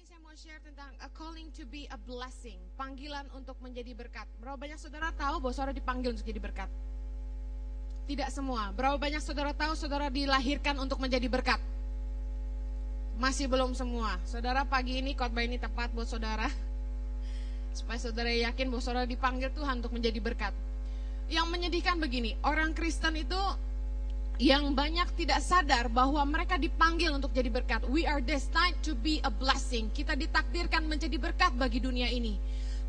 ini saya mau share tentang a calling to be a blessing, panggilan untuk menjadi berkat. Berapa banyak saudara tahu bahwa saudara dipanggil untuk jadi berkat? Tidak semua. Berapa banyak saudara tahu saudara dilahirkan untuk menjadi berkat? Masih belum semua. Saudara pagi ini khotbah ini tepat buat saudara. Supaya saudara yakin bahwa saudara dipanggil Tuhan untuk menjadi berkat. Yang menyedihkan begini, orang Kristen itu yang banyak tidak sadar bahwa mereka dipanggil untuk jadi berkat. We are destined to be a blessing. Kita ditakdirkan menjadi berkat bagi dunia ini.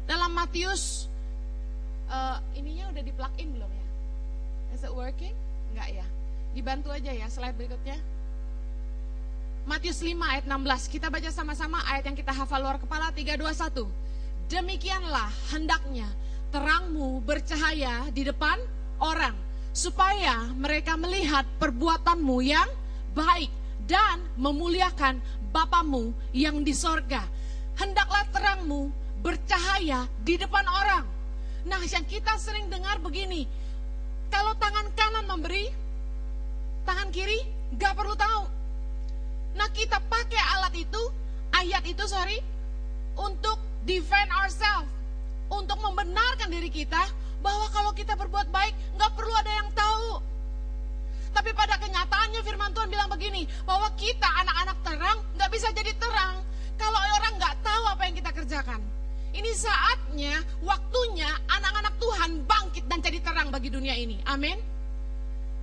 Dalam Matius, uh, ininya udah di plug in belum ya? Is it working? Enggak ya. Dibantu aja ya slide berikutnya. Matius 5 ayat 16. Kita baca sama-sama ayat yang kita hafal luar kepala 3 2 1. Demikianlah hendaknya terangmu bercahaya di depan orang supaya mereka melihat perbuatanmu yang baik dan memuliakan Bapamu yang di sorga. Hendaklah terangmu bercahaya di depan orang. Nah, yang kita sering dengar begini, kalau tangan kanan memberi, tangan kiri gak perlu tahu. Nah, kita pakai alat itu, ayat itu sorry, untuk defend ourselves, untuk membenarkan diri kita bahwa kalau kita berbuat baik nggak perlu ada yang tahu. Tapi pada kenyataannya firman Tuhan bilang begini, bahwa kita anak-anak terang nggak bisa jadi terang kalau orang nggak tahu apa yang kita kerjakan. Ini saatnya, waktunya anak-anak Tuhan bangkit dan jadi terang bagi dunia ini. Amin.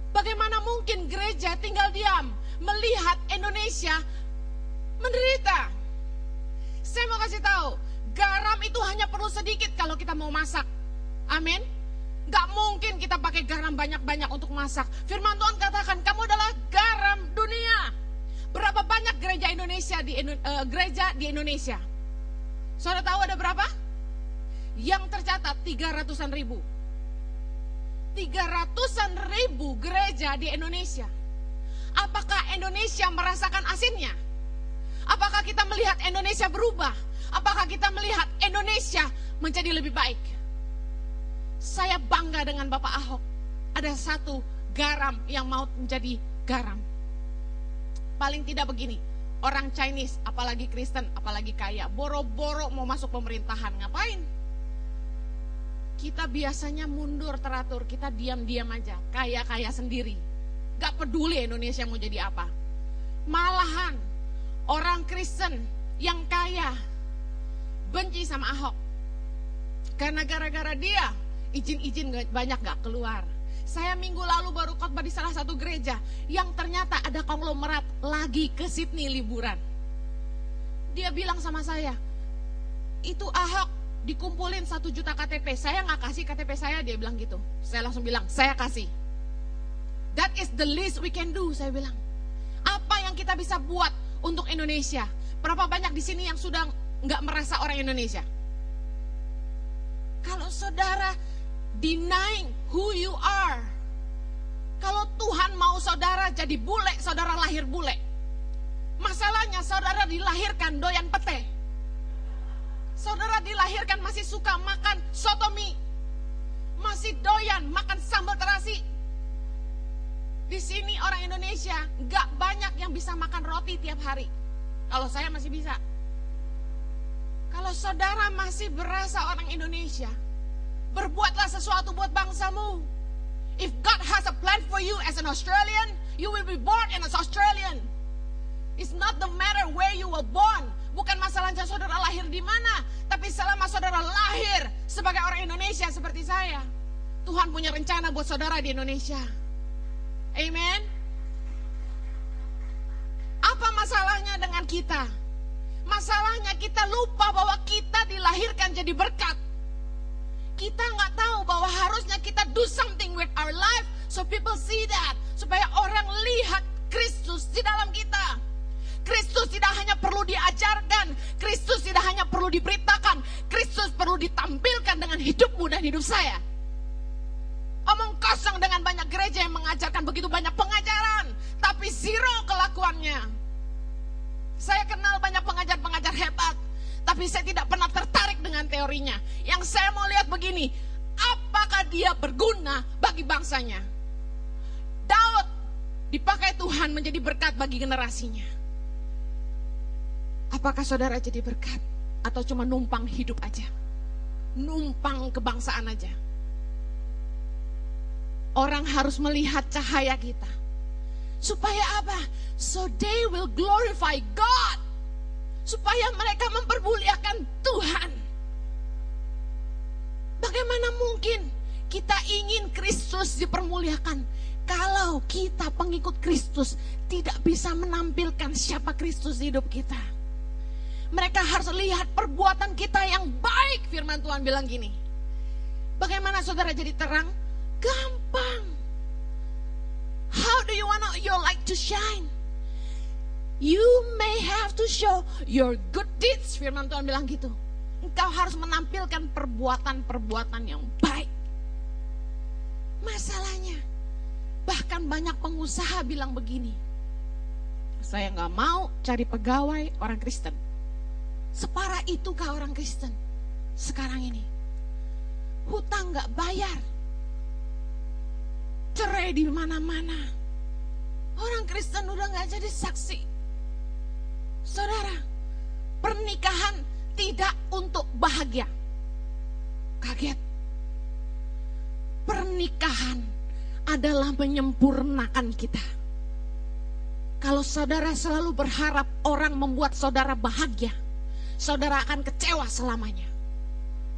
Bagaimana mungkin gereja tinggal diam melihat Indonesia menderita? Saya mau kasih tahu, garam itu hanya perlu sedikit kalau kita mau masak. Amin. Gak mungkin kita pakai garam banyak-banyak untuk masak. Firman Tuhan katakan, kamu adalah garam dunia. Berapa banyak gereja Indonesia di uh, gereja di Indonesia? Saudara tahu ada berapa? Yang tercatat 300-an ribu. 300-an ribu gereja di Indonesia. Apakah Indonesia merasakan asinnya? Apakah kita melihat Indonesia berubah? Apakah kita melihat Indonesia menjadi lebih baik? Saya bangga dengan Bapak Ahok. Ada satu garam yang mau menjadi garam. Paling tidak begini, orang Chinese, apalagi Kristen, apalagi kaya, boro-boro mau masuk pemerintahan, ngapain? Kita biasanya mundur teratur, kita diam-diam aja, kaya-kaya sendiri. Gak peduli Indonesia mau jadi apa. Malahan orang Kristen yang kaya benci sama Ahok. Karena gara-gara dia izin-izin banyak gak keluar. Saya minggu lalu baru khotbah di salah satu gereja yang ternyata ada konglomerat lagi ke Sydney liburan. Dia bilang sama saya, itu Ahok dikumpulin satu juta KTP. Saya nggak kasih KTP saya, dia bilang gitu. Saya langsung bilang, saya kasih. That is the least we can do, saya bilang. Apa yang kita bisa buat untuk Indonesia? Berapa banyak di sini yang sudah nggak merasa orang Indonesia? Kalau saudara denying who you are. Kalau Tuhan mau saudara jadi bule, saudara lahir bule. Masalahnya saudara dilahirkan doyan pete. Saudara dilahirkan masih suka makan sotomi. Masih doyan makan sambal terasi. Di sini orang Indonesia nggak banyak yang bisa makan roti tiap hari. Kalau saya masih bisa. Kalau saudara masih berasa orang Indonesia, Berbuatlah sesuatu buat bangsamu. If God has a plan for you as an Australian, you will be born as an Australian. It's not the matter where you were born. Bukan masalahnya saudara lahir di mana, tapi selama saudara lahir sebagai orang Indonesia seperti saya, Tuhan punya rencana buat saudara di Indonesia. Amen. Apa masalahnya dengan kita? Masalahnya kita lupa bahwa kita dilahirkan jadi berkat kita nggak tahu bahwa harusnya kita do something with our life so people see that supaya orang lihat Kristus di dalam kita. Kristus tidak hanya perlu diajarkan, Kristus tidak hanya perlu diberitakan, Kristus perlu ditampilkan dengan hidupmu dan hidup saya. Omong kosong dengan banyak gereja yang mengajarkan begitu banyak pengajaran, tapi zero kelakuannya. Saya kenal banyak pengajar-pengajar hebat, tapi saya tidak pernah tertarik dengan teorinya. Yang saya mau lihat begini, apakah dia berguna bagi bangsanya? Daud dipakai Tuhan menjadi berkat bagi generasinya. Apakah saudara jadi berkat atau cuma numpang hidup aja? Numpang kebangsaan aja. Orang harus melihat cahaya kita. Supaya apa? So they will glorify God. Supaya mereka mempermuliakan Tuhan. Bagaimana mungkin kita ingin Kristus dipermuliakan kalau kita pengikut Kristus tidak bisa menampilkan siapa Kristus di hidup kita. Mereka harus lihat perbuatan kita yang baik. Firman Tuhan bilang gini. Bagaimana saudara jadi terang? Gampang. How do you want your light to shine? You may have to show your good deeds. Firman Tuhan bilang gitu. Engkau harus menampilkan perbuatan-perbuatan yang baik. Masalahnya, bahkan banyak pengusaha bilang begini. Saya nggak mau cari pegawai orang Kristen. Separah itu kah orang Kristen sekarang ini? Hutang nggak bayar, cerai di mana-mana. Orang Kristen udah nggak jadi saksi. Saudara, pernikahan tidak untuk bahagia. Kaget. Pernikahan adalah menyempurnakan kita. Kalau saudara selalu berharap orang membuat saudara bahagia, saudara akan kecewa selamanya.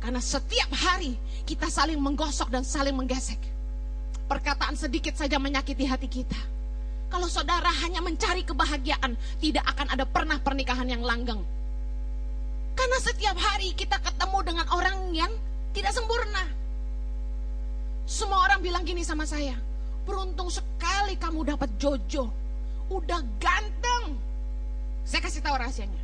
Karena setiap hari kita saling menggosok dan saling menggesek. Perkataan sedikit saja menyakiti hati kita. Kalau saudara hanya mencari kebahagiaan, tidak akan ada pernah pernikahan yang langgeng. Karena setiap hari kita ketemu dengan orang yang tidak sempurna. Semua orang bilang gini sama saya, beruntung sekali kamu dapat Jojo. Udah ganteng. Saya kasih tahu rahasianya.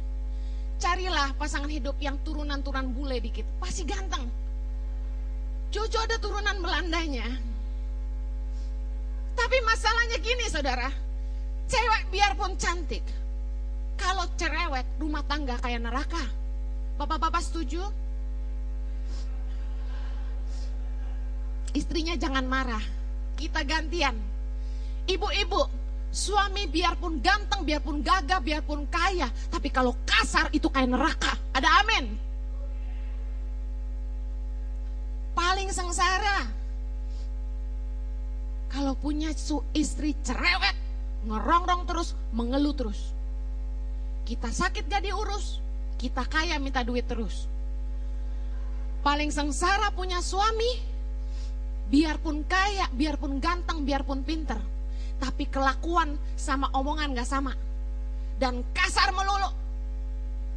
Carilah pasangan hidup yang turunan-turunan bule dikit. Pasti ganteng. Jojo ada turunan Belandanya. Tapi masalahnya gini saudara. Cewek biarpun cantik. Kalau cerewet rumah tangga kayak neraka. Bapak-bapak setuju? Istrinya jangan marah. Kita gantian. Ibu-ibu, suami biarpun ganteng, biarpun gagah, biarpun kaya. Tapi kalau kasar itu kayak neraka. Ada amin. Paling sengsara. Kalau punya su istri cerewet, ngerongrong terus, mengeluh terus. Kita sakit gak diurus, kita kaya minta duit terus. Paling sengsara punya suami, biarpun kaya, biarpun ganteng, biarpun pinter. Tapi kelakuan sama omongan gak sama. Dan kasar melulu.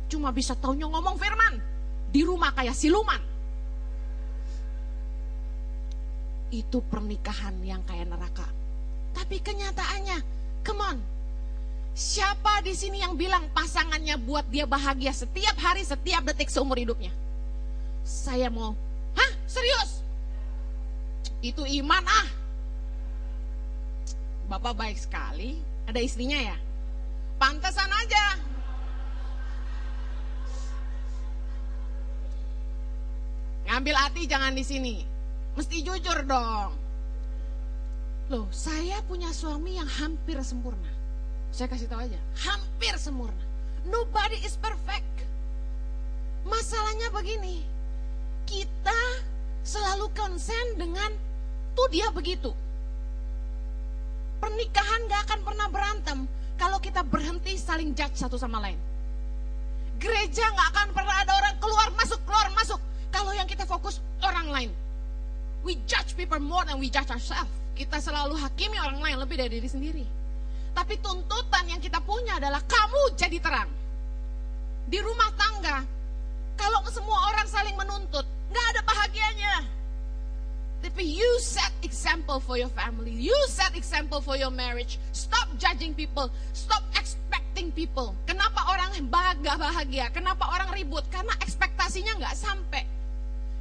Cuma bisa taunya ngomong firman. Di rumah kayak siluman. Itu pernikahan yang kayak neraka. Tapi kenyataannya, come on, Siapa di sini yang bilang pasangannya buat dia bahagia setiap hari, setiap detik seumur hidupnya? Saya mau, hah serius? Itu iman ah. Bapak baik sekali, ada istrinya ya? Pantesan aja. Ngambil hati jangan di sini. Mesti jujur dong. Loh, saya punya suami yang hampir sempurna. Saya kasih tahu aja, hampir sempurna. Nobody is perfect. Masalahnya begini, kita selalu konsen dengan tuh dia begitu. Pernikahan gak akan pernah berantem kalau kita berhenti saling judge satu sama lain. Gereja gak akan pernah ada orang keluar masuk keluar masuk kalau yang kita fokus orang lain. We judge people more than we judge ourselves. Kita selalu hakimi orang lain lebih dari diri sendiri. Tapi tuntutan yang kita punya adalah kamu jadi terang. Di rumah tangga, kalau semua orang saling menuntut, nggak ada bahagianya. Tapi you set example for your family. You set example for your marriage. Stop judging people. Stop expecting people. Kenapa orang bahagia bahagia? Kenapa orang ribut? Karena ekspektasinya nggak sampai.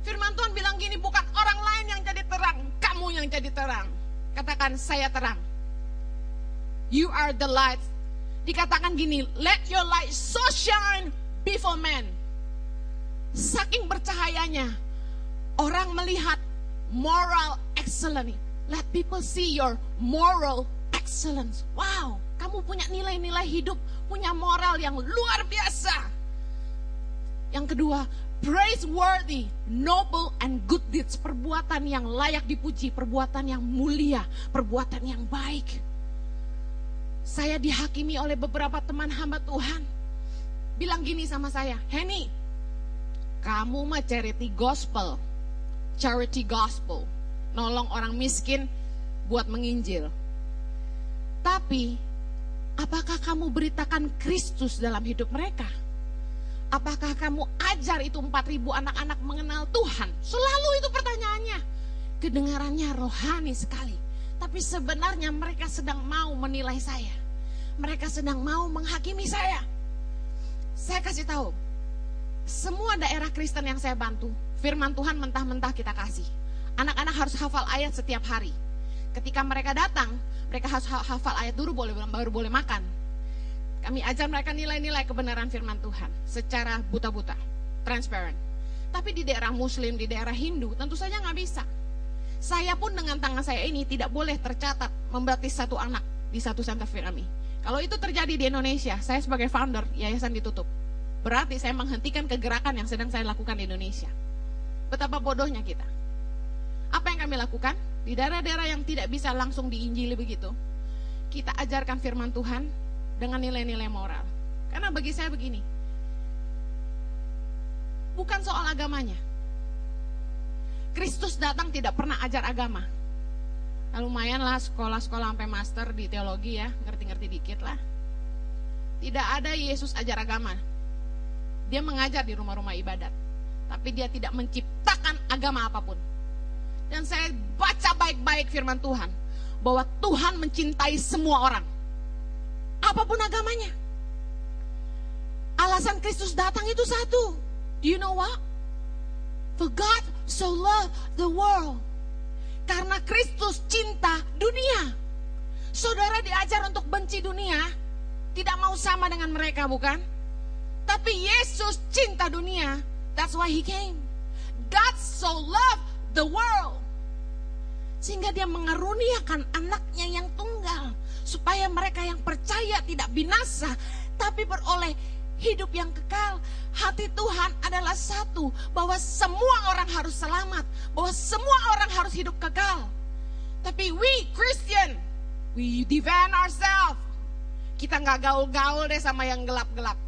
Firman Tuhan bilang gini, bukan orang lain yang jadi terang, kamu yang jadi terang. Katakan saya terang. You are the light. Dikatakan gini, let your light so shine before men. Saking bercahayanya, orang melihat moral excellence. Let people see your moral excellence. Wow, kamu punya nilai-nilai hidup, punya moral yang luar biasa. Yang kedua, praiseworthy, noble and good deeds, perbuatan yang layak dipuji, perbuatan yang mulia, perbuatan yang baik. Saya dihakimi oleh beberapa teman hamba Tuhan. Bilang gini sama saya, Henny, kamu mah charity gospel. Charity gospel. Nolong orang miskin buat menginjil. Tapi, apakah kamu beritakan Kristus dalam hidup mereka? Apakah kamu ajar itu 4000 anak-anak mengenal Tuhan? Selalu itu pertanyaannya. Kedengarannya rohani sekali. Tapi sebenarnya mereka sedang mau menilai saya. Mereka sedang mau menghakimi saya. Saya kasih tahu, semua daerah Kristen yang saya bantu, firman Tuhan mentah-mentah kita kasih. Anak-anak harus hafal ayat setiap hari. Ketika mereka datang, mereka harus hafal ayat dulu boleh baru boleh makan. Kami ajar mereka nilai-nilai kebenaran firman Tuhan secara buta-buta, transparent. Tapi di daerah Muslim, di daerah Hindu, tentu saja nggak bisa. Saya pun dengan tangan saya ini tidak boleh tercatat membaptis satu anak di satu Santa Fe kami. Kalau itu terjadi di Indonesia, saya sebagai founder yayasan ditutup. Berarti saya menghentikan kegerakan yang sedang saya lakukan di Indonesia. Betapa bodohnya kita. Apa yang kami lakukan? Di daerah-daerah yang tidak bisa langsung diinjili begitu, kita ajarkan firman Tuhan dengan nilai-nilai moral. Karena bagi saya begini, bukan soal agamanya. Kristus datang tidak pernah ajar agama. Nah, lumayan lah sekolah-sekolah sampai master di teologi ya, ngerti-ngerti dikit lah. Tidak ada Yesus ajar agama. Dia mengajar di rumah-rumah ibadat. Tapi dia tidak menciptakan agama apa pun. Dan saya baca baik-baik firman Tuhan. Bahwa Tuhan mencintai semua orang apa pun agamanya. Alasan Kristus datang itu satu. Do you know what? For God so loved the world. Karena Kristus cinta dunia. Saudara diajar untuk benci dunia, tidak mau sama dengan mereka, bukan? Tapi Yesus cinta dunia. That's why he came. God so loved the world. Sehingga dia mengaruniakan anaknya yang tunggal supaya mereka yang percaya tidak binasa, tapi beroleh hidup yang kekal. Hati Tuhan adalah satu, bahwa semua orang harus selamat, bahwa semua orang harus hidup kekal. Tapi we Christian, we defend ourselves. Kita nggak gaul-gaul deh sama yang gelap-gelap.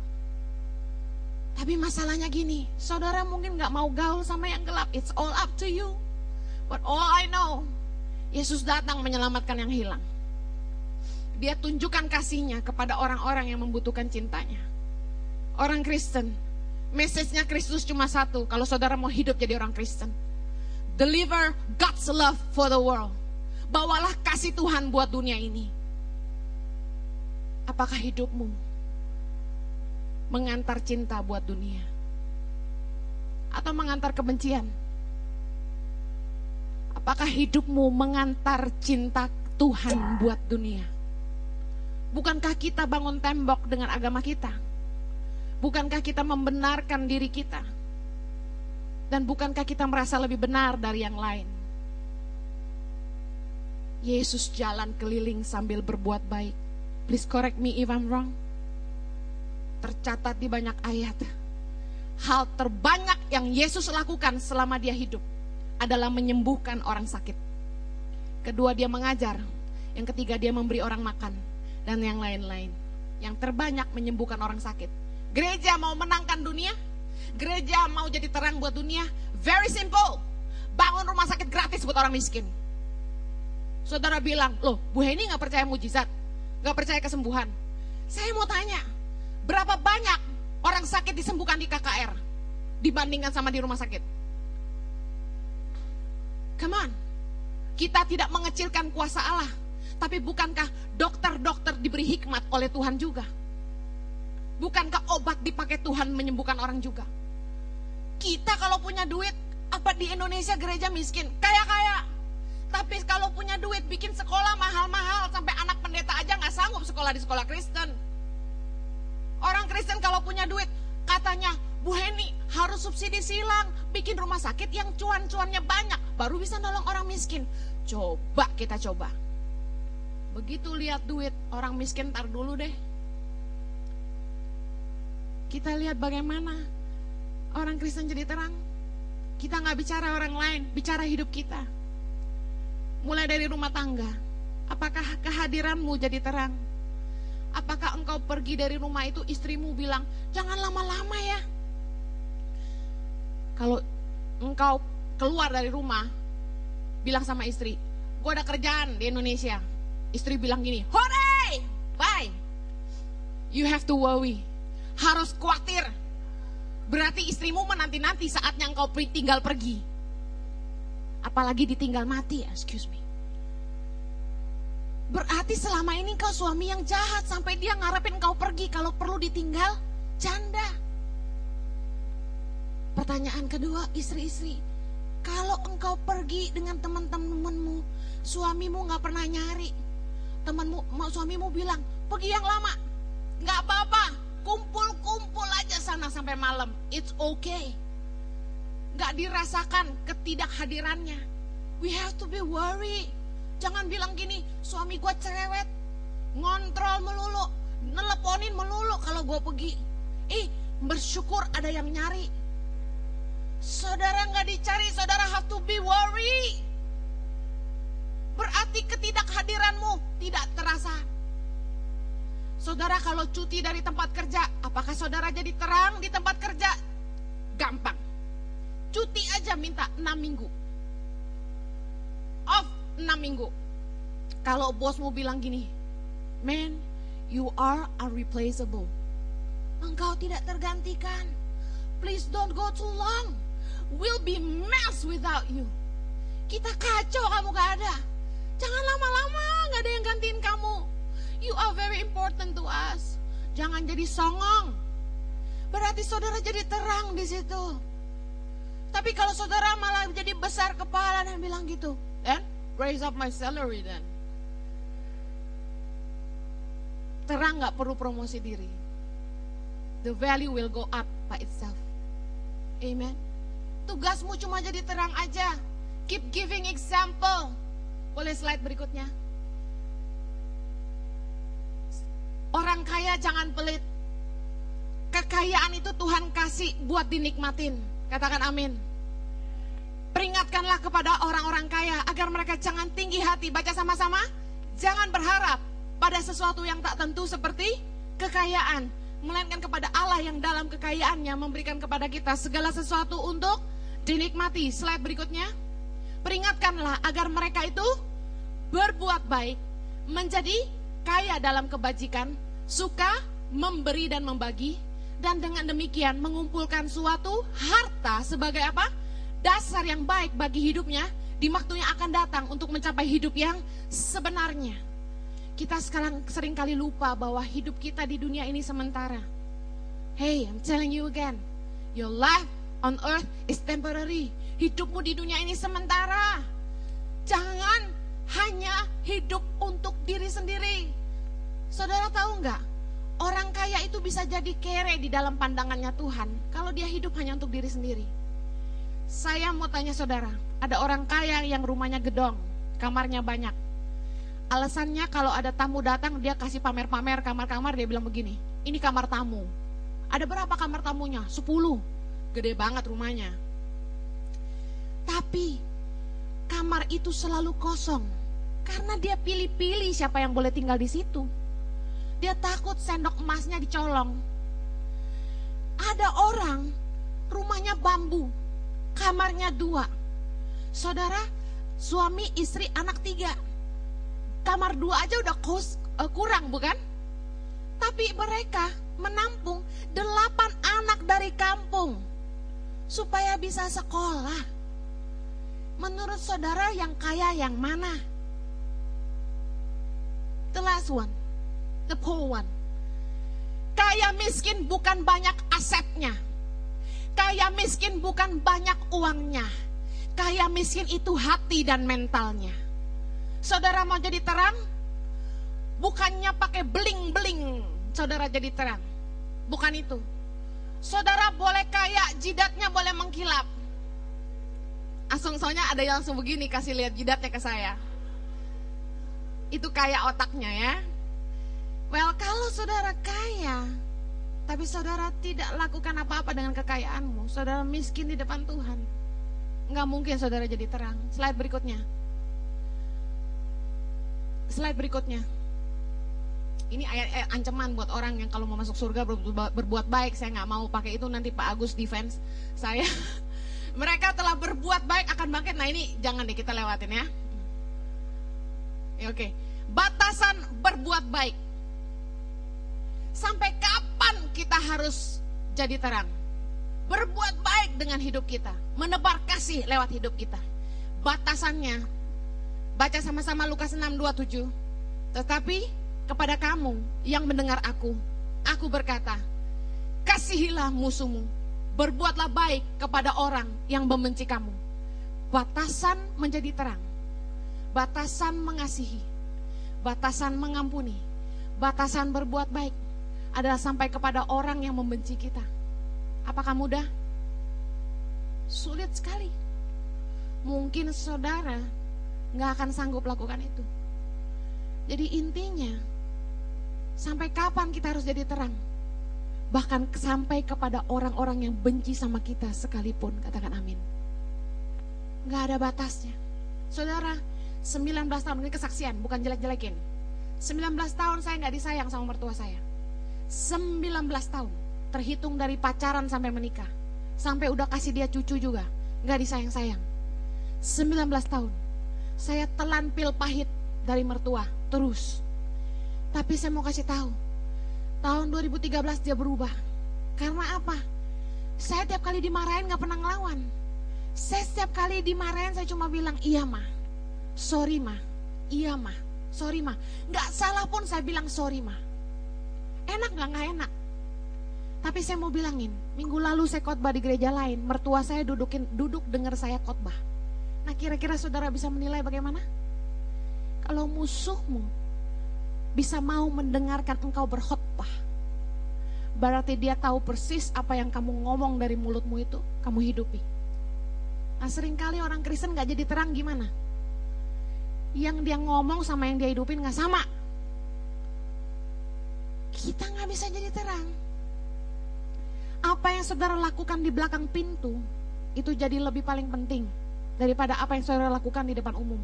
Tapi masalahnya gini, saudara mungkin nggak mau gaul sama yang gelap. It's all up to you. But all I know, Yesus datang menyelamatkan yang hilang dia tunjukkan kasihnya kepada orang-orang yang membutuhkan cintanya. Orang Kristen, message-nya Kristus cuma satu, kalau saudara mau hidup jadi orang Kristen. Deliver God's love for the world. Bawalah kasih Tuhan buat dunia ini. Apakah hidupmu mengantar cinta buat dunia? Atau mengantar kebencian? Apakah hidupmu mengantar cinta Tuhan buat dunia? Bukankah kita bangun tembok dengan agama kita? Bukankah kita membenarkan diri kita? Dan bukankah kita merasa lebih benar dari yang lain? Yesus jalan keliling sambil berbuat baik. Please correct me if I'm wrong. Tercatat di banyak ayat. Hal terbanyak yang Yesus lakukan selama dia hidup adalah menyembuhkan orang sakit. Kedua dia mengajar. Yang ketiga dia memberi orang makan dan yang lain-lain. Yang terbanyak menyembuhkan orang sakit. Gereja mau menangkan dunia, gereja mau jadi terang buat dunia, very simple. Bangun rumah sakit gratis buat orang miskin. Saudara bilang, loh Bu Heni gak percaya mujizat, gak percaya kesembuhan. Saya mau tanya, berapa banyak orang sakit disembuhkan di KKR dibandingkan sama di rumah sakit? Come on, kita tidak mengecilkan kuasa Allah. Tapi bukankah dokter-dokter diberi hikmat oleh Tuhan juga? Bukankah obat dipakai Tuhan menyembuhkan orang juga? Kita kalau punya duit, apa di Indonesia gereja miskin? Kaya-kaya. Tapi kalau punya duit, bikin sekolah mahal-mahal. Sampai anak pendeta aja nggak sanggup sekolah di sekolah Kristen. Orang Kristen kalau punya duit, katanya, Bu Heni harus subsidi silang, bikin rumah sakit yang cuan-cuannya banyak, baru bisa nolong orang miskin. Coba kita coba Begitu lihat duit, orang miskin tar dulu deh. Kita lihat bagaimana orang Kristen jadi terang. Kita nggak bicara orang lain, bicara hidup kita. Mulai dari rumah tangga. Apakah kehadiranmu jadi terang? Apakah engkau pergi dari rumah itu istrimu bilang, jangan lama-lama ya. Kalau engkau keluar dari rumah, bilang sama istri, gue ada kerjaan di Indonesia. Istri bilang gini, hore, bye. You have to worry harus khawatir. Berarti istrimu menanti-nanti saatnya engkau tinggal pergi. Apalagi ditinggal mati, excuse me. Berarti selama ini kau suami yang jahat sampai dia ngarepin kau pergi kalau perlu ditinggal janda. Pertanyaan kedua, istri-istri, kalau engkau pergi dengan teman-temanmu, suamimu nggak pernah nyari, temanmu, suamimu bilang pergi yang lama, nggak apa-apa, Kumpul-kumpul aja sana sampai malam. It's okay. Gak dirasakan ketidakhadirannya. We have to be worried. Jangan bilang gini, suami gue cerewet. Ngontrol melulu. Neleponin melulu kalau gue pergi. Ih, bersyukur ada yang nyari. Saudara nggak dicari, saudara have to be worried. Berarti ketidakhadiranmu tidak terasa Saudara kalau cuti dari tempat kerja, apakah saudara jadi terang di tempat kerja? Gampang. Cuti aja minta 6 minggu. Off 6 minggu. Kalau bosmu bilang gini, man, you are unreplaceable. Engkau tidak tergantikan. Please don't go too long. We'll be mess without you. Kita kacau kamu gak ada. Jangan lama-lama gak ada yang gantiin kamu. You are very important to us. Jangan jadi songong. Berarti saudara jadi terang di situ. Tapi kalau saudara malah jadi besar kepala dan bilang gitu, then raise up my salary then. Terang nggak perlu promosi diri. The value will go up by itself. Amen. Tugasmu cuma jadi terang aja. Keep giving example. Boleh slide berikutnya. Orang kaya jangan pelit. Kekayaan itu Tuhan kasih buat dinikmatin. Katakan amin. Peringatkanlah kepada orang-orang kaya agar mereka jangan tinggi hati. Baca sama-sama. Jangan berharap pada sesuatu yang tak tentu seperti kekayaan. Melainkan kepada Allah yang dalam kekayaannya memberikan kepada kita segala sesuatu untuk dinikmati. Slide berikutnya. Peringatkanlah agar mereka itu berbuat baik. Menjadi kaya dalam kebajikan, suka memberi dan membagi, dan dengan demikian mengumpulkan suatu harta sebagai apa? Dasar yang baik bagi hidupnya di waktu yang akan datang untuk mencapai hidup yang sebenarnya. Kita sekarang sering kali lupa bahwa hidup kita di dunia ini sementara. Hey, I'm telling you again, your life on earth is temporary. Hidupmu di dunia ini sementara. Jangan hanya hidup untuk diri sendiri. Saudara tahu nggak? Orang kaya itu bisa jadi kere di dalam pandangannya Tuhan kalau dia hidup hanya untuk diri sendiri. Saya mau tanya saudara, ada orang kaya yang rumahnya gedong, kamarnya banyak. Alasannya kalau ada tamu datang dia kasih pamer-pamer kamar-kamar dia bilang begini, ini kamar tamu. Ada berapa kamar tamunya? Sepuluh. Gede banget rumahnya. Tapi kamar itu selalu kosong karena dia pilih-pilih siapa yang boleh tinggal di situ. Dia takut sendok emasnya dicolong. Ada orang rumahnya bambu, kamarnya dua. Saudara, suami, istri, anak tiga. Kamar dua aja udah kos, uh, kurang bukan? Tapi mereka menampung delapan anak dari kampung supaya bisa sekolah. Menurut saudara yang kaya yang mana? The last one. The poor one. Kaya miskin bukan banyak asetnya. Kaya miskin bukan banyak uangnya. Kaya miskin itu hati dan mentalnya. Saudara mau jadi terang? Bukannya pakai beling-beling saudara jadi terang. Bukan itu. Saudara boleh kaya, jidatnya boleh mengkilap. Asung soalnya ada yang langsung begini kasih lihat jidatnya ke saya. Itu kaya otaknya ya. Well, kalau saudara kaya, tapi saudara tidak lakukan apa-apa dengan kekayaanmu, saudara miskin di depan Tuhan. Nggak mungkin saudara jadi terang. Slide berikutnya. Slide berikutnya. Ini ayat, ayat ancaman buat orang yang kalau mau masuk surga berbuat baik. Saya nggak mau pakai itu nanti Pak Agus defense saya. Mereka telah berbuat baik akan bangkit. Nah ini jangan deh kita lewatin ya. Ya Oke, okay. batasan berbuat baik. Sampai kapan kita harus jadi terang? Berbuat baik dengan hidup kita, menebar kasih lewat hidup kita. Batasannya, baca sama-sama Lukas 6, 27. Tetapi kepada kamu yang mendengar aku. Aku berkata, kasihilah musuhmu, berbuatlah baik kepada orang yang membenci kamu. Batasan menjadi terang, batasan mengasihi, batasan mengampuni, batasan berbuat baik adalah sampai kepada orang yang membenci kita. Apakah mudah? Sulit sekali. Mungkin saudara nggak akan sanggup lakukan itu. Jadi intinya Sampai kapan kita harus jadi terang? Bahkan sampai kepada orang-orang yang benci sama kita sekalipun. Katakan amin. Gak ada batasnya. Saudara, 19 tahun ini kesaksian, bukan jelek-jelekin. 19 tahun saya gak disayang sama mertua saya. 19 tahun, terhitung dari pacaran sampai menikah. Sampai udah kasih dia cucu juga, gak disayang-sayang. 19 tahun, saya telan pil pahit dari mertua, terus tapi saya mau kasih tahu, tahun 2013 dia berubah. Karena apa? Saya tiap kali dimarahin gak pernah ngelawan. Saya setiap kali dimarahin saya cuma bilang, iya mah, sorry mah, iya mah, sorry mah. Gak salah pun saya bilang sorry mah. Enak gak? Gak enak. Tapi saya mau bilangin, minggu lalu saya khotbah di gereja lain, mertua saya dudukin duduk dengar saya khotbah. Nah kira-kira saudara bisa menilai bagaimana? Kalau musuhmu bisa mau mendengarkan engkau berkhotbah. Berarti dia tahu persis apa yang kamu ngomong dari mulutmu itu, kamu hidupi. Nah sering kali orang Kristen gak jadi terang gimana? Yang dia ngomong sama yang dia hidupin gak sama. Kita gak bisa jadi terang. Apa yang saudara lakukan di belakang pintu, itu jadi lebih paling penting daripada apa yang saudara lakukan di depan umum.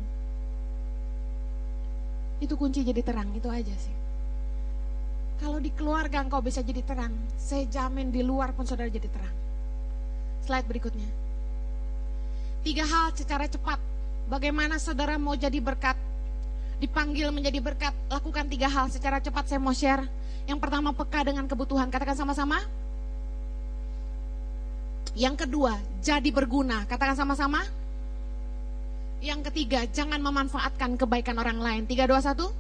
Itu kunci jadi terang, itu aja sih. Kalau di keluarga engkau bisa jadi terang, saya jamin di luar pun saudara jadi terang. Slide berikutnya. Tiga hal secara cepat. Bagaimana saudara mau jadi berkat? Dipanggil menjadi berkat, lakukan tiga hal secara cepat saya mau share. Yang pertama peka dengan kebutuhan, katakan sama-sama. Yang kedua, jadi berguna, katakan sama-sama. Yang ketiga, jangan memanfaatkan kebaikan orang lain. Tiga, dua, satu.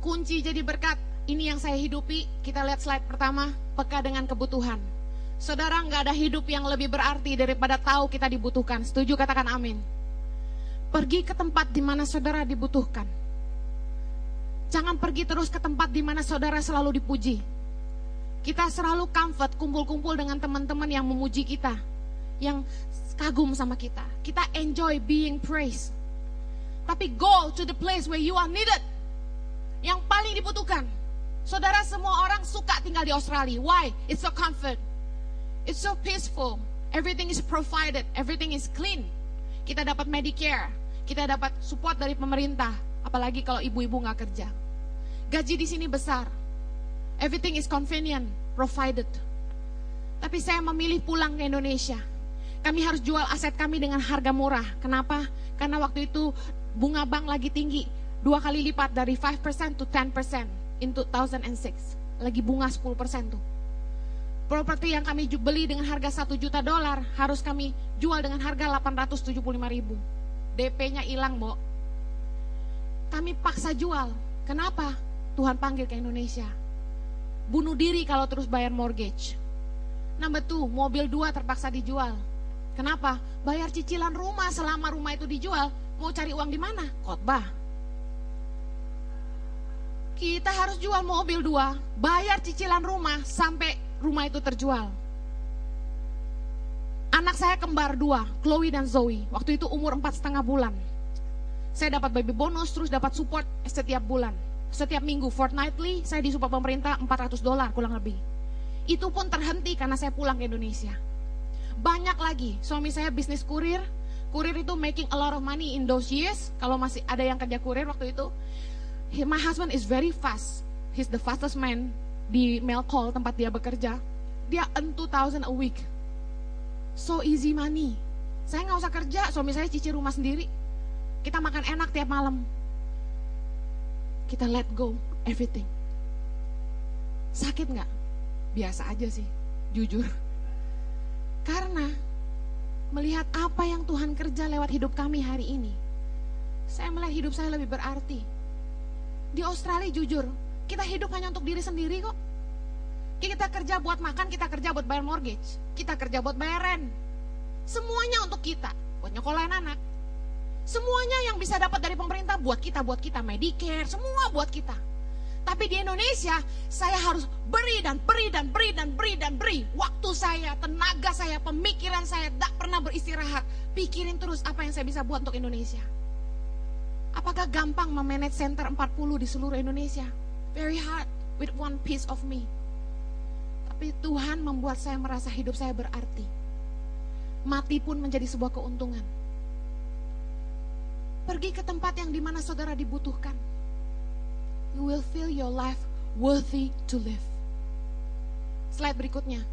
Kunci jadi berkat. Ini yang saya hidupi. Kita lihat slide pertama. Peka dengan kebutuhan. Saudara nggak ada hidup yang lebih berarti daripada tahu kita dibutuhkan. Setuju katakan amin. Pergi ke tempat di mana saudara dibutuhkan. Jangan pergi terus ke tempat di mana saudara selalu dipuji. Kita selalu comfort kumpul-kumpul dengan teman-teman yang memuji kita. Yang kagum sama kita. Kita enjoy being praised. Tapi go to the place where you are needed. Yang paling dibutuhkan. Saudara semua orang suka tinggal di Australia. Why? It's so comfort. It's so peaceful. Everything is provided. Everything is clean. Kita dapat Medicare. Kita dapat support dari pemerintah. Apalagi kalau ibu-ibu nggak kerja. Gaji di sini besar. Everything is convenient, provided. Tapi saya memilih pulang ke Indonesia kami harus jual aset kami dengan harga murah. Kenapa? Karena waktu itu bunga bank lagi tinggi. Dua kali lipat dari 5% to 10% in 2006. Lagi bunga 10% tuh. Properti yang kami beli dengan harga 1 juta dolar harus kami jual dengan harga 875 ribu. DP-nya hilang, Bo. Kami paksa jual. Kenapa? Tuhan panggil ke Indonesia. Bunuh diri kalau terus bayar mortgage. Number two, mobil dua terpaksa dijual Kenapa? Bayar cicilan rumah selama rumah itu dijual, mau cari uang di mana? Khotbah. Kita harus jual mobil dua, bayar cicilan rumah sampai rumah itu terjual. Anak saya kembar dua, Chloe dan Zoe. Waktu itu umur empat setengah bulan. Saya dapat baby bonus, terus dapat support setiap bulan. Setiap minggu, fortnightly, saya disupport pemerintah 400 dolar kurang lebih. Itu pun terhenti karena saya pulang ke Indonesia. Banyak lagi, suami saya bisnis kurir, kurir itu making a lot of money in those years. Kalau masih ada yang kerja kurir waktu itu, my husband is very fast. He's the fastest man di mail call tempat dia bekerja. Dia earn 2000 a week. So easy money. Saya nggak usah kerja, suami saya cici rumah sendiri. Kita makan enak tiap malam. Kita let go everything. Sakit nggak? Biasa aja sih, jujur. Karena melihat apa yang Tuhan kerja lewat hidup kami hari ini, saya melihat hidup saya lebih berarti. Di Australia jujur, kita hidup hanya untuk diri sendiri kok. Kita kerja buat makan, kita kerja buat bayar mortgage, kita kerja buat bayar rent. Semuanya untuk kita, buat nyokolain anak, Semuanya yang bisa dapat dari pemerintah buat kita, buat kita Medicare, semua buat kita. Tapi di Indonesia saya harus beri dan beri dan beri dan beri dan beri. Waktu saya, tenaga saya, pemikiran saya tidak pernah beristirahat. Pikirin terus apa yang saya bisa buat untuk Indonesia. Apakah gampang memanage center 40 di seluruh Indonesia? Very hard with one piece of me. Tapi Tuhan membuat saya merasa hidup saya berarti. Mati pun menjadi sebuah keuntungan. Pergi ke tempat yang di mana saudara dibutuhkan. You will feel your life worthy to live. Slide berikutnya.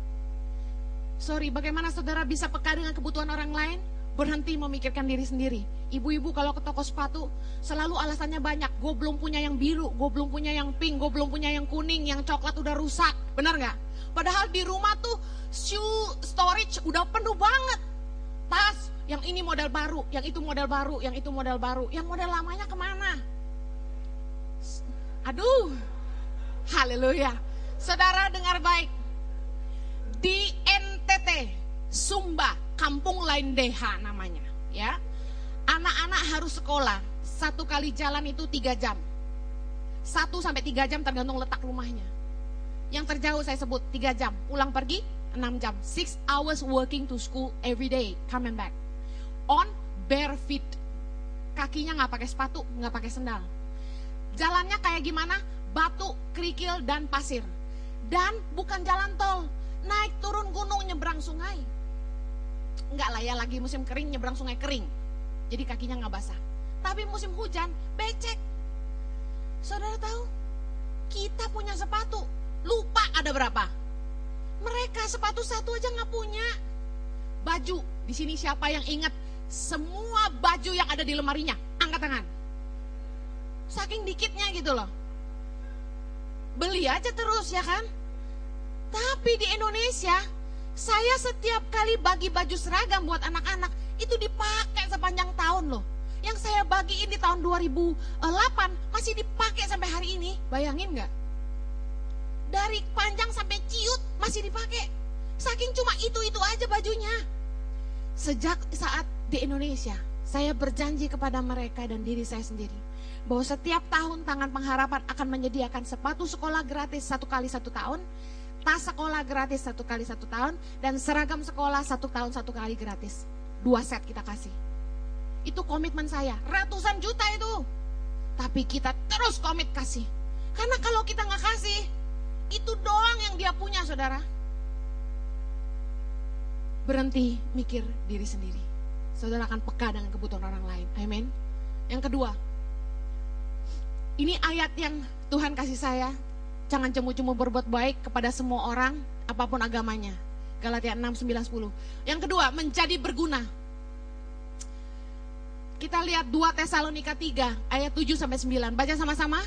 Sorry, bagaimana saudara bisa peka dengan kebutuhan orang lain? Berhenti memikirkan diri sendiri. Ibu-ibu kalau ke toko sepatu selalu alasannya banyak. Gue belum punya yang biru, gue belum punya yang pink, gue belum punya yang kuning, yang coklat udah rusak. Benar nggak? Padahal di rumah tuh shoe storage udah penuh banget. Tas, yang ini model baru, yang itu model baru, yang itu model baru. Yang model lamanya ke mana? Aduh, haleluya. Saudara dengar baik. Di NTT, Sumba, Kampung Lain Deha namanya. ya Anak-anak harus sekolah, satu kali jalan itu tiga jam. Satu sampai tiga jam tergantung letak rumahnya. Yang terjauh saya sebut tiga jam, pulang pergi enam jam. Six hours working to school every day, coming back on bare feet. Kakinya nggak pakai sepatu, nggak pakai sendal. Jalannya kayak gimana? Batu, kerikil, dan pasir. Dan bukan jalan tol, naik turun gunung nyebrang sungai. Enggak lah ya lagi musim kering nyebrang sungai kering. Jadi kakinya nggak basah. Tapi musim hujan becek. Saudara tahu? Kita punya sepatu. Lupa ada berapa? Mereka sepatu satu aja nggak punya. Baju. Di sini siapa yang ingat semua baju yang ada di lemarinya, angkat tangan. Saking dikitnya gitu loh. Beli aja terus ya kan. Tapi di Indonesia, saya setiap kali bagi baju seragam buat anak-anak, itu dipakai sepanjang tahun loh. Yang saya bagiin di tahun 2008 masih dipakai sampai hari ini. Bayangin nggak? Dari panjang sampai ciut masih dipakai. Saking cuma itu-itu aja bajunya. Sejak saat di Indonesia, saya berjanji kepada mereka dan diri saya sendiri bahwa setiap tahun Tangan Pengharapan akan menyediakan sepatu sekolah gratis satu kali satu tahun, tas sekolah gratis satu kali satu tahun, dan seragam sekolah satu tahun satu kali gratis. Dua set kita kasih. Itu komitmen saya, ratusan juta itu. Tapi kita terus komit kasih. Karena kalau kita nggak kasih, itu doang yang dia punya saudara. Berhenti mikir diri sendiri saudara akan peka dengan kebutuhan orang lain. Amin. Yang kedua, ini ayat yang Tuhan kasih saya. Jangan cemu-cemu berbuat baik kepada semua orang, apa pun agamanya. Galatia 6, 9, 10. Yang kedua, menjadi berguna. Kita lihat 2 Tesalonika 3 ayat 7 sampai 9. Baca sama-sama.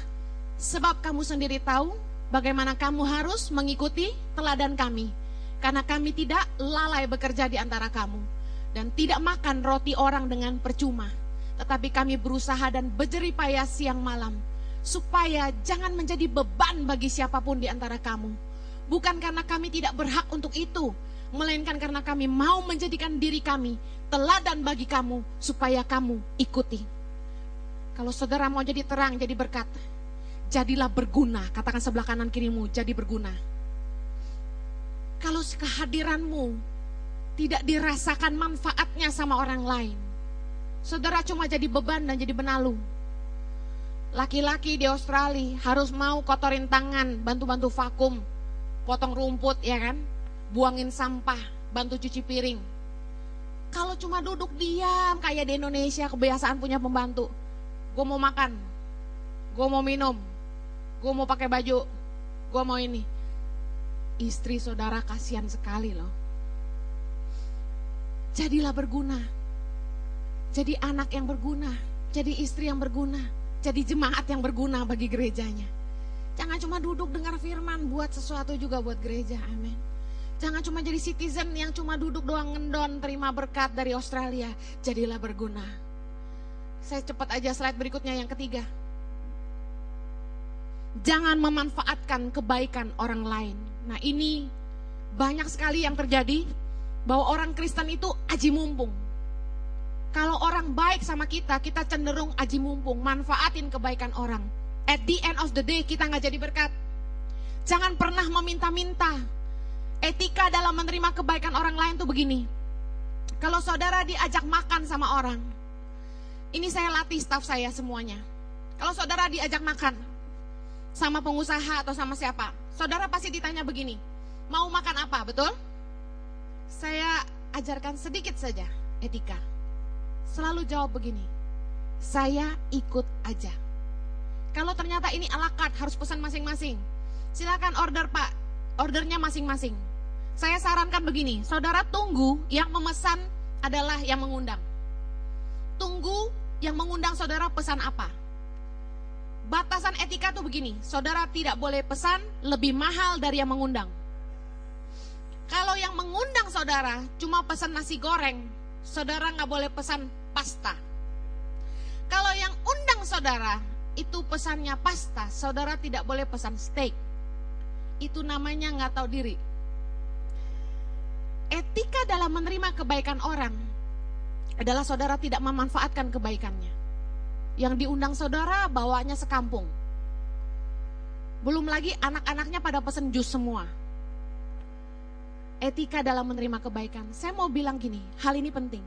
Sebab kamu sendiri tahu bagaimana kamu harus mengikuti teladan kami. Karena kami tidak lalai bekerja di antara kamu dan tidak makan roti orang dengan percuma. Tetapi kami berusaha dan berjerih payah siang malam, supaya jangan menjadi beban bagi siapa pun di antara kamu. Bukan karena kami tidak berhak untuk itu, melainkan karena kami mau menjadikan diri kami teladan bagi kamu, supaya kamu ikuti. Kalau saudara mau jadi terang, jadi berkat, jadilah berguna. Katakan sebelah kanan kirimu, jadi berguna. Kalau kehadiranmu tidak dirasakan manfaatnya sama orang lain. Saudara cuma jadi beban dan jadi benalu. Laki-laki di Australia harus mau kotorin tangan, bantu-bantu vakum, potong rumput ya kan, buangin sampah, bantu cuci piring. Kalau cuma duduk diam kayak di Indonesia kebiasaan punya pembantu. Gue mau makan, gue mau minum, gue mau pakai baju, gue mau ini. Istri saudara kasihan sekali loh. Jadilah berguna. Jadi anak yang berguna, jadi istri yang berguna, jadi jemaat yang berguna bagi gerejanya. Jangan cuma duduk dengar firman, buat sesuatu juga buat gereja. Amin. Jangan cuma jadi citizen yang cuma duduk doang ngendon terima berkat dari Australia. Jadilah berguna. Saya cepat aja slide berikutnya yang ketiga. Jangan memanfaatkan kebaikan orang lain. Nah ini banyak sekali yang terjadi bahwa orang Kristen itu aji mumpung. Kalau orang baik sama kita, kita cenderung aji mumpung, manfaatin kebaikan orang. At the end of the day kita nggak jadi berkat. Jangan pernah meminta-minta. Etika dalam menerima kebaikan orang lain tuh begini. Kalau saudara diajak makan sama orang, ini saya latih staff saya semuanya. Kalau saudara diajak makan, sama pengusaha atau sama siapa, saudara pasti ditanya begini, mau makan apa, betul? Saya ajarkan sedikit saja etika. Selalu jawab begini, saya ikut aja. Kalau ternyata ini ala carte harus pesan masing-masing, silakan order pak, ordernya masing-masing. Saya sarankan begini, saudara tunggu yang memesan adalah yang mengundang. Tunggu yang mengundang saudara pesan apa batasan etika tuh begini, saudara tidak boleh pesan lebih mahal dari yang mengundang. Kalau yang mengundang saudara cuma pesan nasi goreng, saudara nggak boleh pesan pasta. Kalau yang undang saudara itu pesannya pasta, saudara tidak boleh pesan steak. Itu namanya nggak tahu diri. Etika dalam menerima kebaikan orang adalah saudara tidak memanfaatkan kebaikannya. Yang diundang saudara bawanya sekampung. Belum lagi anak-anaknya pada pesen jus semua. Etika dalam menerima kebaikan. Saya mau bilang gini, hal ini penting.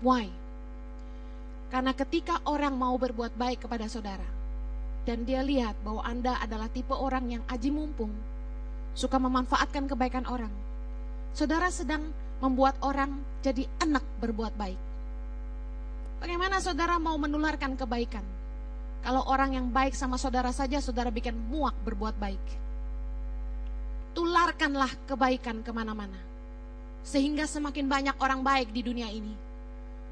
Why? Karena ketika orang mau berbuat baik kepada saudara, dan dia lihat bahwa Anda adalah tipe orang yang aji mumpung, suka memanfaatkan kebaikan orang, saudara sedang membuat orang jadi enak berbuat baik. Bagaimana saudara mau menularkan kebaikan? Kalau orang yang baik sama saudara saja, saudara bikin muak berbuat baik. Tularkanlah kebaikan ke mana-mana. Sehingga semakin banyak orang baik di dunia ini.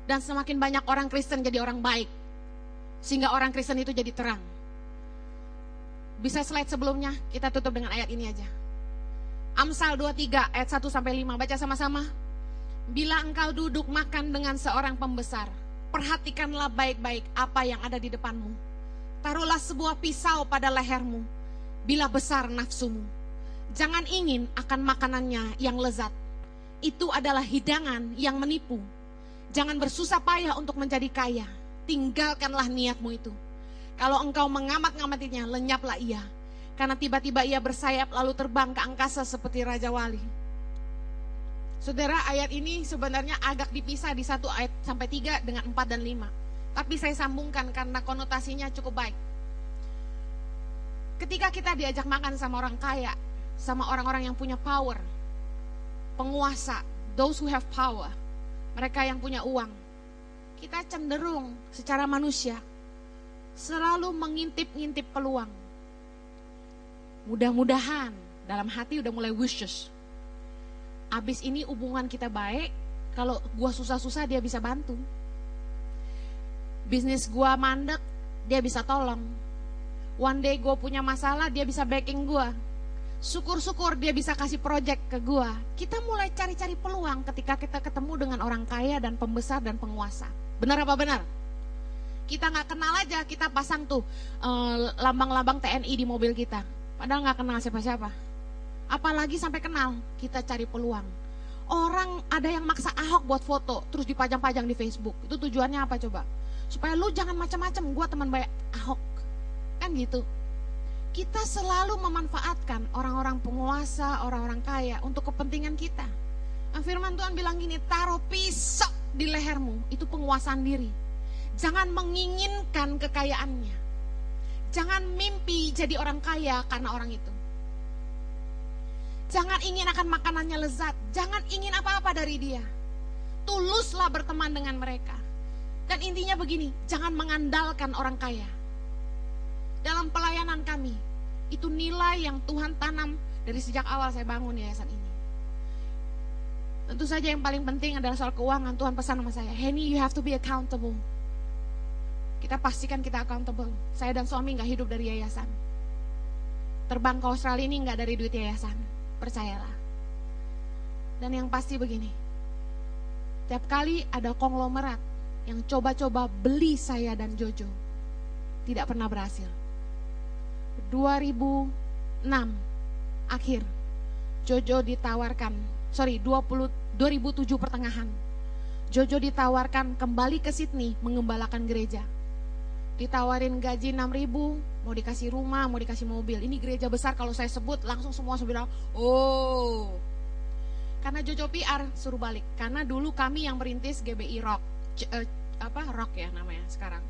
Dan semakin banyak orang Kristen jadi orang baik. Sehingga orang Kristen itu jadi terang. Bisa slide sebelumnya, kita tutup dengan ayat ini aja. Amsal 23 ayat 1 sampai 5, baca sama-sama. Bila engkau duduk makan dengan seorang pembesar, perhatikanlah baik-baik apa yang ada di depanmu. Taruhlah sebuah pisau pada lehermu, bila besar nafsumu. Jangan ingin akan makanannya yang lezat. Itu adalah hidangan yang menipu. Jangan bersusah payah untuk menjadi kaya. Tinggalkanlah niatmu itu. Kalau engkau mengamat-ngamatinya, lenyaplah ia. Karena tiba-tiba ia bersayap lalu terbang ke angkasa seperti Raja Wali. Saudara, ayat ini sebenarnya agak dipisah di satu ayat sampai tiga dengan empat dan lima. Tapi saya sambungkan karena konotasinya cukup baik. Ketika kita diajak makan sama orang kaya, sama orang-orang yang punya power, penguasa, those who have power, mereka yang punya uang, kita cenderung secara manusia selalu mengintip-ngintip peluang. Mudah-mudahan dalam hati udah mulai wishes, abis ini hubungan kita baik, kalau gua susah-susah dia bisa bantu. Bisnis gua mandek, dia bisa tolong. One day gue punya masalah, dia bisa backing gue. Syukur-syukur dia bisa kasih project ke gue. Kita mulai cari-cari peluang ketika kita ketemu dengan orang kaya dan pembesar dan penguasa. Benar apa benar? Kita nggak kenal aja, kita pasang tuh lambang lambang-lambang TNI di mobil kita. Padahal nggak kenal siapa-siapa apalagi sampai kenal, kita cari peluang. Orang ada yang maksa Ahok buat foto, terus dipajang-pajang di Facebook. Itu tujuannya apa coba? Supaya lu jangan macam-macam, gua teman baik Ahok. Kan gitu. Kita selalu memanfaatkan orang-orang penguasa, orang-orang kaya untuk kepentingan kita. Firman Tuhan bilang gini, taruh pisau di lehermu, itu penguasaan diri. Jangan menginginkan kekayaannya. Jangan mimpi jadi orang kaya karena orang itu. Jangan ingin akan makanannya lezat. Jangan ingin apa-apa dari dia. Tuluslah berteman dengan mereka. Dan intinya begini, jangan mengandalkan orang kaya. Dalam pelayanan kami, itu nilai yang Tuhan tanam dari sejak awal saya bangun yayasan ini. Tentu saja yang paling penting adalah soal keuangan. Tuhan pesan sama saya, Henny you have to be accountable. Kita pastikan kita accountable. Saya dan suami nggak hidup dari yayasan. Terbang ke Australia ini nggak dari duit yayasan. Percayalah. Dan yang pasti begini. Tiap kali ada konglomerat yang coba-coba beli saya dan Jojo. Tidak pernah berhasil. 2006 akhir Jojo ditawarkan sorry 20 2007 pertengahan Jojo ditawarkan kembali ke Sydney mengembalakan gereja ditawarin gaji 6 ribu, mau dikasih rumah, mau dikasih mobil. Ini gereja besar kalau saya sebut langsung semua bilang, oh. Karena Jojo PR suruh balik. Karena dulu kami yang merintis GBI Rock, C uh, apa Rock ya namanya sekarang.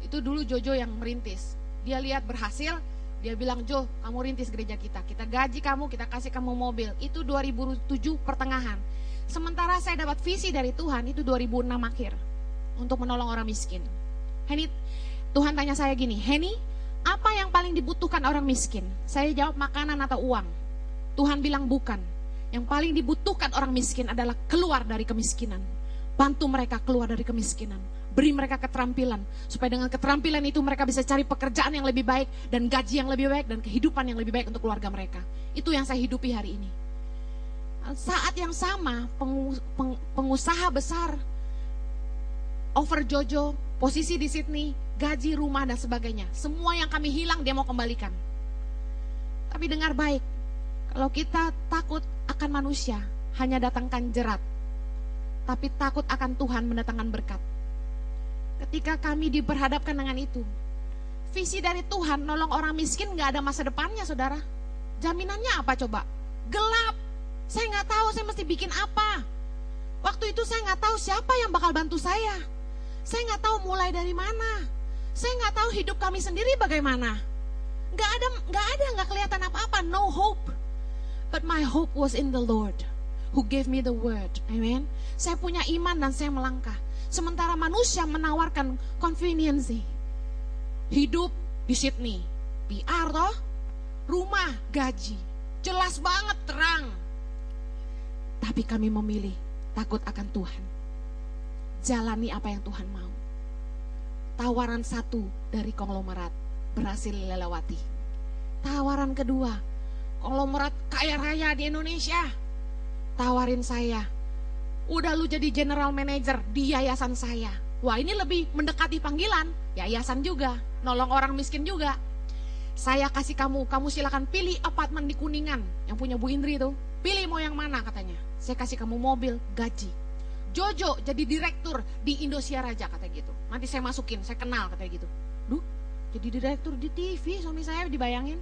Itu dulu Jojo yang merintis. Dia lihat berhasil, dia bilang Jo, kamu rintis gereja kita. Kita gaji kamu, kita kasih kamu mobil. Itu 2007 pertengahan. Sementara saya dapat visi dari Tuhan itu 2006 akhir untuk menolong orang miskin. Henny, Tuhan tanya saya gini, Henny, apa yang paling dibutuhkan orang miskin? Saya jawab makanan atau uang. Tuhan bilang bukan. Yang paling dibutuhkan orang miskin adalah keluar dari kemiskinan. Bantu mereka keluar dari kemiskinan. Beri mereka keterampilan. Supaya dengan keterampilan itu mereka bisa cari pekerjaan yang lebih baik. Dan gaji yang lebih baik. Dan kehidupan yang lebih baik untuk keluarga mereka. Itu yang saya hidupi hari ini. Saat yang sama pengusaha besar over Jojo, posisi di Sydney, gaji rumah dan sebagainya. Semua yang kami hilang dia mau kembalikan. Tapi dengar baik, kalau kita takut akan manusia, hanya datangkan jerat. Tapi takut akan Tuhan mendatangkan berkat. Ketika kami diperhadapkan dengan itu, visi dari Tuhan nolong orang miskin gak ada masa depannya saudara. Jaminannya apa coba? Gelap. Saya nggak tahu saya mesti bikin apa. Waktu itu saya nggak tahu siapa yang bakal bantu saya. Saya nggak tahu mulai dari mana. Saya nggak tahu hidup kami sendiri bagaimana. Nggak ada, nggak ada, nggak kelihatan apa-apa. No hope. But my hope was in the Lord, who gave me the word. Amen. Saya punya iman dan saya melangkah. Sementara manusia menawarkan convenience. Hidup di Sydney, PR toh, rumah, gaji, jelas banget terang. Tapi kami memilih takut akan Tuhan. Jalani apa yang Tuhan mau tawaran satu dari konglomerat berhasil lewati. Tawaran kedua, konglomerat kaya raya di Indonesia. Tawarin saya, udah lu jadi general manager di yayasan saya. Wah ini lebih mendekati panggilan, yayasan juga, nolong orang miskin juga. Saya kasih kamu, kamu silakan pilih apartemen di Kuningan yang punya Bu Indri itu. Pilih mau yang mana katanya. Saya kasih kamu mobil, gaji. Jojo jadi direktur di Indosiar Raja kata gitu. Nanti saya masukin, saya kenal kata gitu. Duh, jadi direktur di TV suami saya dibayangin.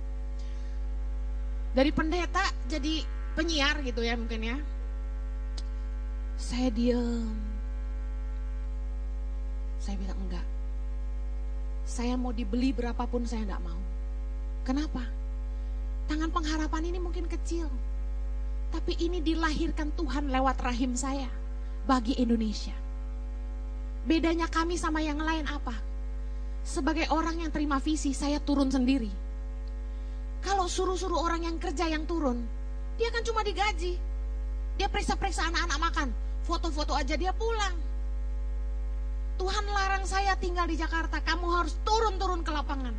Dari pendeta jadi penyiar gitu ya mungkin ya. Saya diam. Saya bilang enggak. Saya mau dibeli berapapun saya enggak mau. Kenapa? Tangan pengharapan ini mungkin kecil. Tapi ini dilahirkan Tuhan lewat rahim saya bagi Indonesia. Bedanya kami sama yang lain apa? Sebagai orang yang terima visi, saya turun sendiri. Kalau suruh-suruh orang yang kerja yang turun, dia kan cuma digaji. Dia periksa-periksa anak-anak makan, foto-foto aja dia pulang. Tuhan larang saya tinggal di Jakarta, kamu harus turun-turun ke lapangan.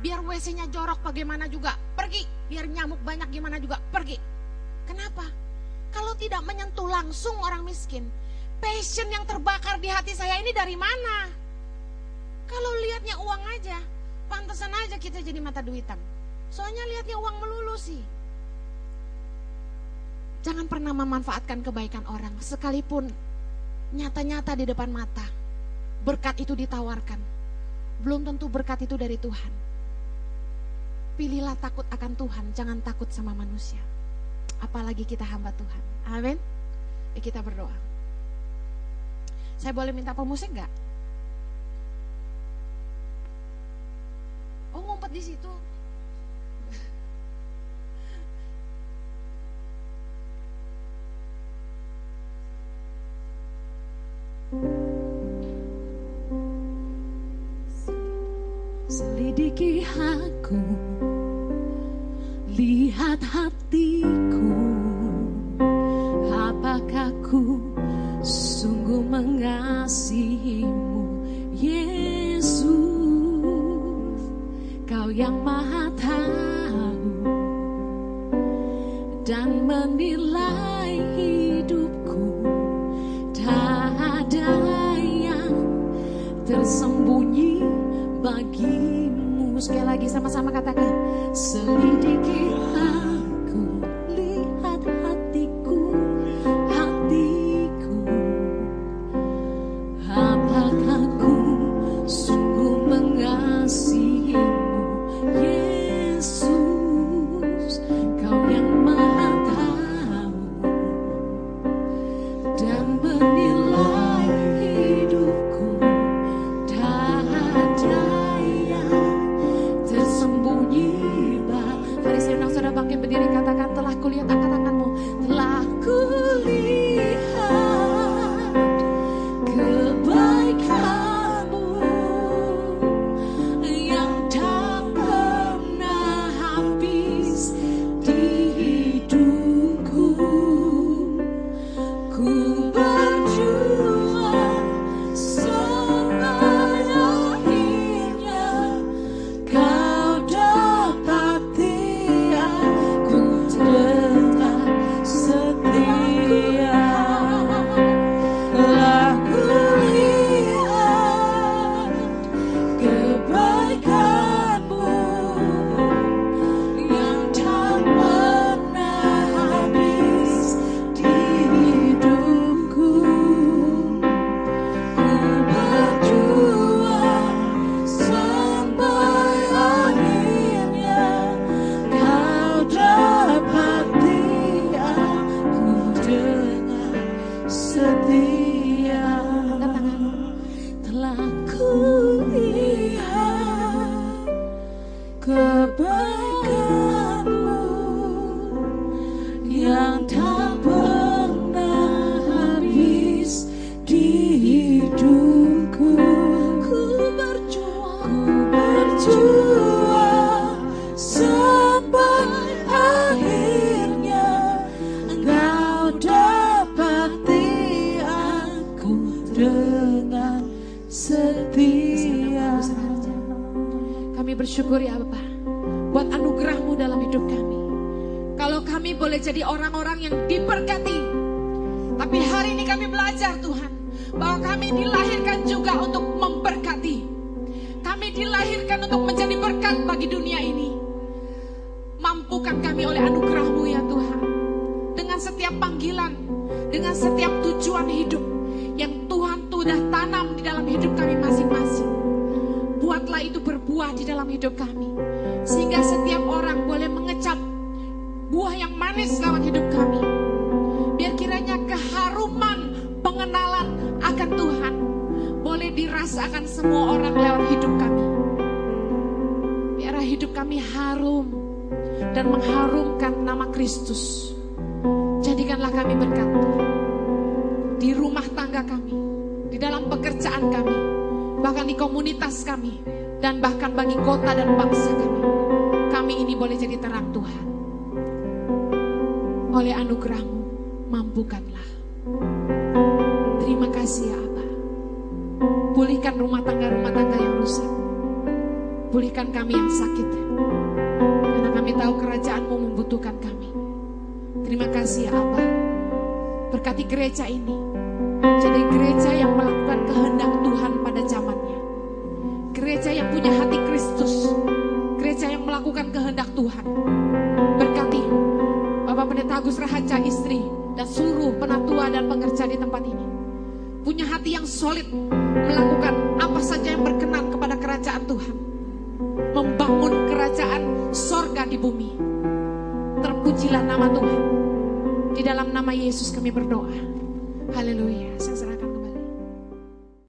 Biar WC-nya jorok bagaimana juga, pergi. Biar nyamuk banyak gimana juga, pergi. Kenapa? Kalau tidak menyentuh langsung orang miskin, passion yang terbakar di hati saya ini dari mana? Kalau lihatnya uang aja, pantesan aja kita jadi mata duitan. Soalnya lihatnya uang melulu sih. Jangan pernah memanfaatkan kebaikan orang, sekalipun nyata-nyata di depan mata. Berkat itu ditawarkan, belum tentu berkat itu dari Tuhan. Pilihlah takut akan Tuhan, jangan takut sama manusia. Apalagi kita hamba Tuhan. Amin. Ya, kita berdoa. Saya boleh minta pemusik nggak? Oh ngumpet di situ. Selidiki aku. Lihat hatiku. Apakah ku sungguh mengasihimu Yesus? Kau yang maha tahu Dan menilai bagimu. Sekali lagi sama-sama katakan Selidiki aku manis dalam hidup kami. Biar kiranya keharuman pengenalan akan Tuhan boleh dirasakan semua orang lewat hidup kami. Biar hidup kami harum dan mengharumkan nama Kristus. Jadikanlah kami berkat di rumah tangga kami, di dalam pekerjaan kami, bahkan di komunitas kami, dan bahkan bagi kota dan bangsa kami. Kami ini boleh jadi terang Tuhan. Oleh anugerahmu, mampukanlah. Terima kasih ya Abah. Pulihkan rumah tangga-rumah tangga yang rusak. Pulihkan kami yang sakit. Karena kami tahu kerajaanmu membutuhkan kami. Terima kasih ya Abah. Berkati gereja ini. Jadi gereja yang melakukan kehendak Tuhan pada zamannya. Gereja yang punya hati Kristus. Gereja yang melakukan kehendak Tuhan. Agus Rahaja istri dan seluruh penatua dan pengerja di tempat ini. Punya hati yang solid melakukan apa saja yang berkenan kepada kerajaan Tuhan. Membangun kerajaan sorga di bumi. Terpujilah nama Tuhan. Di dalam nama Yesus kami berdoa. Haleluya.